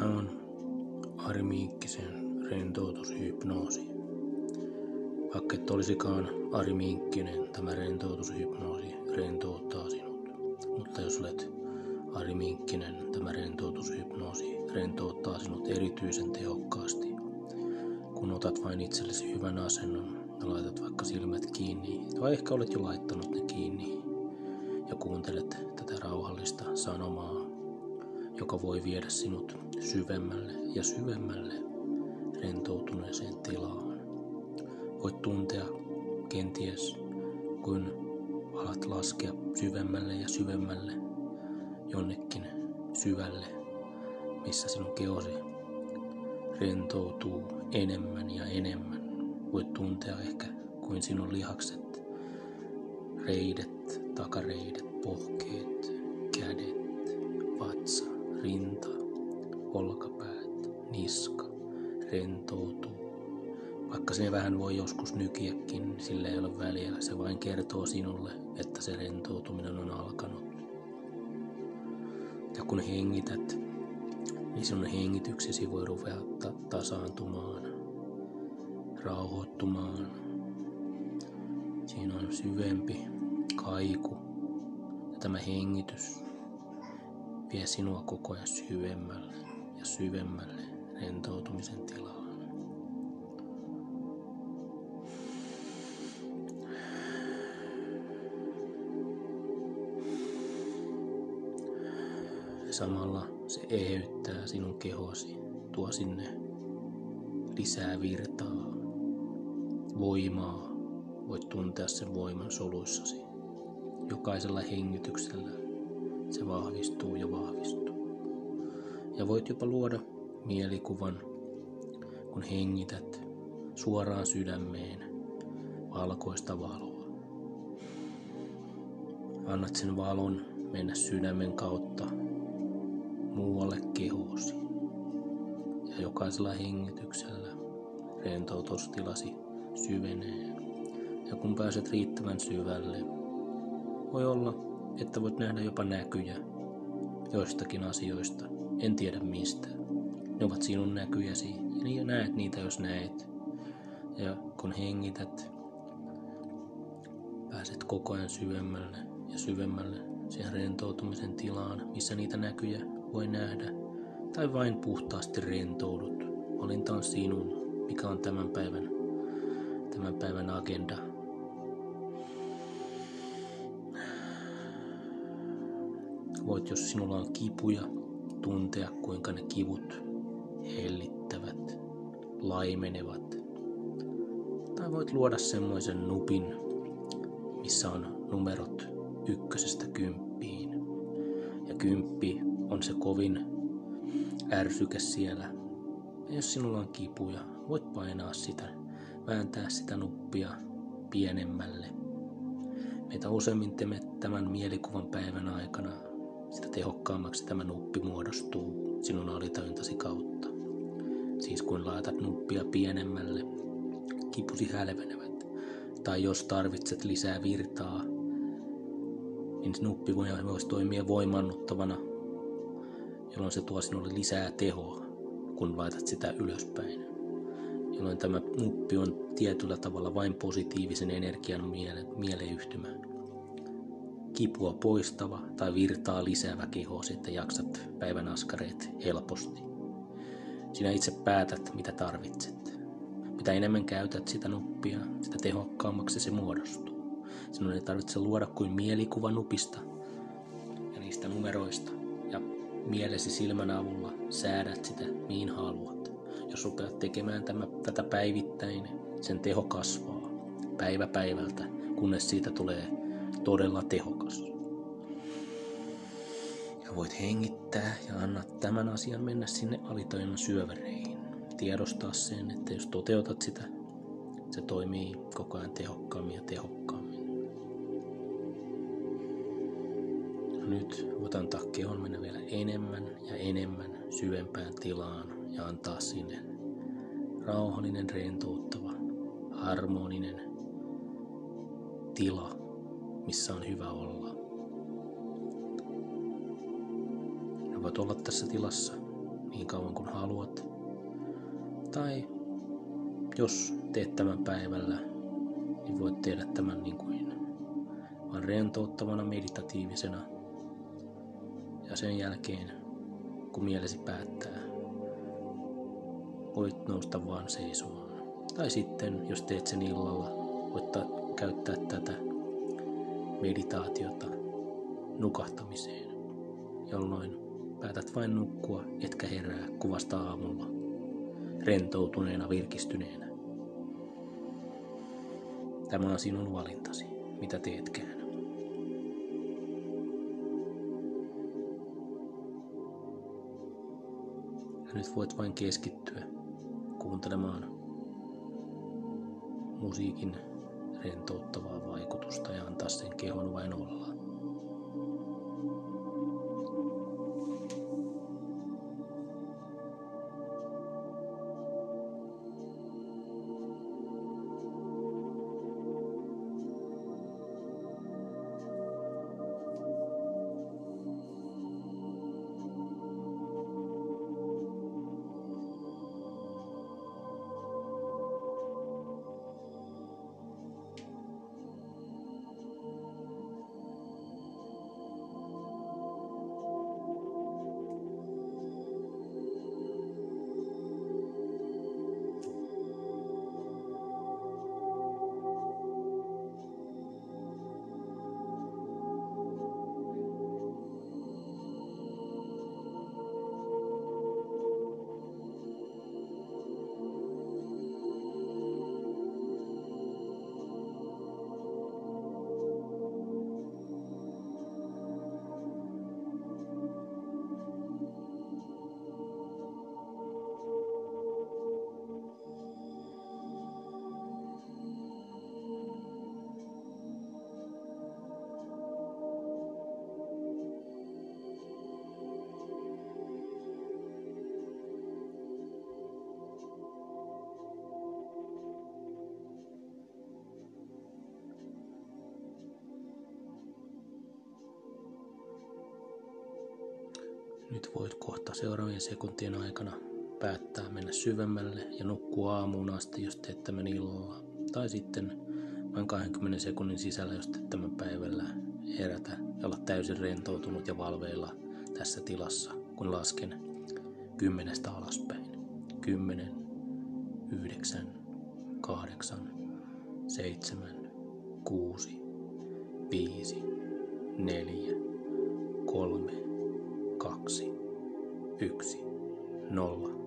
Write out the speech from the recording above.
Mä oon Ari Miikkisen rentoutushypnoosi. Vaikka et olisikaan Ari Miikkinen, tämä rentoutushypnoosi rentouttaa sinut. Mutta jos olet Ari Miikkinen, tämä rentoutushypnoosi rentouttaa sinut erityisen tehokkaasti. Kun otat vain itsellesi hyvän asennon ja laitat vaikka silmät kiinni, tai ehkä olet jo laittanut ne kiinni, ja kuuntelet tätä rauhallista sanomaa, joka voi viedä sinut syvemmälle ja syvemmälle rentoutuneeseen tilaan. Voit tuntea kenties, kuin alat laskea syvemmälle ja syvemmälle jonnekin syvälle, missä sinun keosi rentoutuu enemmän ja enemmän. Voit tuntea ehkä kuin sinun lihakset, reidet, takareidet, pohkeet, kädet, rinta, olkapäät, niska rentoutuu. Vaikka se vähän voi joskus nykiäkin, niin sillä ei ole väliä. Se vain kertoo sinulle, että se rentoutuminen on alkanut. Ja kun hengität, niin sinun hengityksesi voi ruveta tasaantumaan, rauhoittumaan. Siinä on syvempi kaiku ja tämä hengitys vie sinua koko ajan syvemmälle ja syvemmälle rentoutumisen tilaan. Samalla se eheyttää sinun kehosi, tuo sinne lisää virtaa, voimaa. Voit tuntea sen voiman soluissasi. Jokaisella hengityksellä se vahvistuu ja vahvistuu. Ja voit jopa luoda mielikuvan, kun hengität suoraan sydämeen valkoista valoa. Annat sen valon mennä sydämen kautta muualle kehosi. Ja jokaisella hengityksellä rentoutustilasi syvenee. Ja kun pääset riittävän syvälle, voi olla, että voit nähdä jopa näkyjä joistakin asioista. En tiedä mistä. Ne ovat sinun näkyjäsi ja näet niitä, jos näet. Ja kun hengität, pääset koko ajan syvemmälle ja syvemmälle siihen rentoutumisen tilaan, missä niitä näkyjä voi nähdä. Tai vain puhtaasti rentoudut. Valinta on sinun, mikä on tämän päivän, tämän päivän agenda. Jos sinulla on kipuja, tuntea kuinka ne kivut hellittävät, laimenevat. Tai voit luoda semmoisen nupin, missä on numerot ykkösestä kymppiin. Ja kymppi on se kovin ärsyke siellä. Ja jos sinulla on kipuja, voit painaa sitä, vääntää sitä nuppia pienemmälle. Meitä useimmin teemme tämän mielikuvan päivän aikana, sitä tehokkaammaksi tämä nuppi muodostuu sinun alitajuntasi kautta. Siis kun laitat nuppia pienemmälle, kipusi hälvenevät. Tai jos tarvitset lisää virtaa, niin nuppi voisi toimia voimannuttavana, jolloin se tuo sinulle lisää tehoa, kun laitat sitä ylöspäin. Jolloin tämä nuppi on tietyllä tavalla vain positiivisen energian miele, mieleyhtymä. Kipua poistava tai virtaa lisäävä keho, että jaksat päivän askareet helposti. Sinä itse päätät, mitä tarvitset. Mitä enemmän käytät sitä nuppia, sitä tehokkaammaksi se muodostuu. Sinun ei tarvitse luoda kuin mielikuva nupista ja niistä numeroista. Ja mielesi silmän avulla säädät sitä mihin haluat. Jos rupeat tekemään tämä, tätä päivittäin, sen teho kasvaa päivä päivältä, kunnes siitä tulee todella tehokas. Ja voit hengittää ja anna tämän asian mennä sinne alitajunnan syövereihin. Tiedostaa sen, että jos toteutat sitä, se toimii koko ajan tehokkaammin ja tehokkaammin. Ja nyt voit antaa kehon mennä vielä enemmän ja enemmän syvempään tilaan ja antaa sinne rauhallinen, rentouttava, harmoninen tila, missä on hyvä olla. Ja voit olla tässä tilassa niin kauan kuin haluat. Tai jos teet tämän päivällä, niin voit tehdä tämän niin kuin vaan rentouttavana meditatiivisena. Ja sen jälkeen, kun mielesi päättää, voit nousta vaan seisomaan. Tai sitten, jos teet sen illalla, voit käyttää tätä meditaatiota nukahtamiseen, jolloin päätät vain nukkua, etkä herää kuvasta aamulla rentoutuneena, virkistyneenä. Tämä on sinun valintasi, mitä teetkään. Ja nyt voit vain keskittyä kuuntelemaan musiikin rentouttavaa vaikutusta ja antaa sen kehon vain olla. Nyt voit kohta seuraavien sekuntien aikana päättää mennä syvemmälle ja nukkua aamuun asti, jos teet tämän illalla. Tai sitten vain 20 sekunnin sisällä, jos teet tämän päivällä, herätä ja olla täysin rentoutunut ja valveilla tässä tilassa, kun lasken kymmenestä alaspäin. 10, 9, 8, 7, 6, 5, 4, 3, kaksi, yksi, nolla.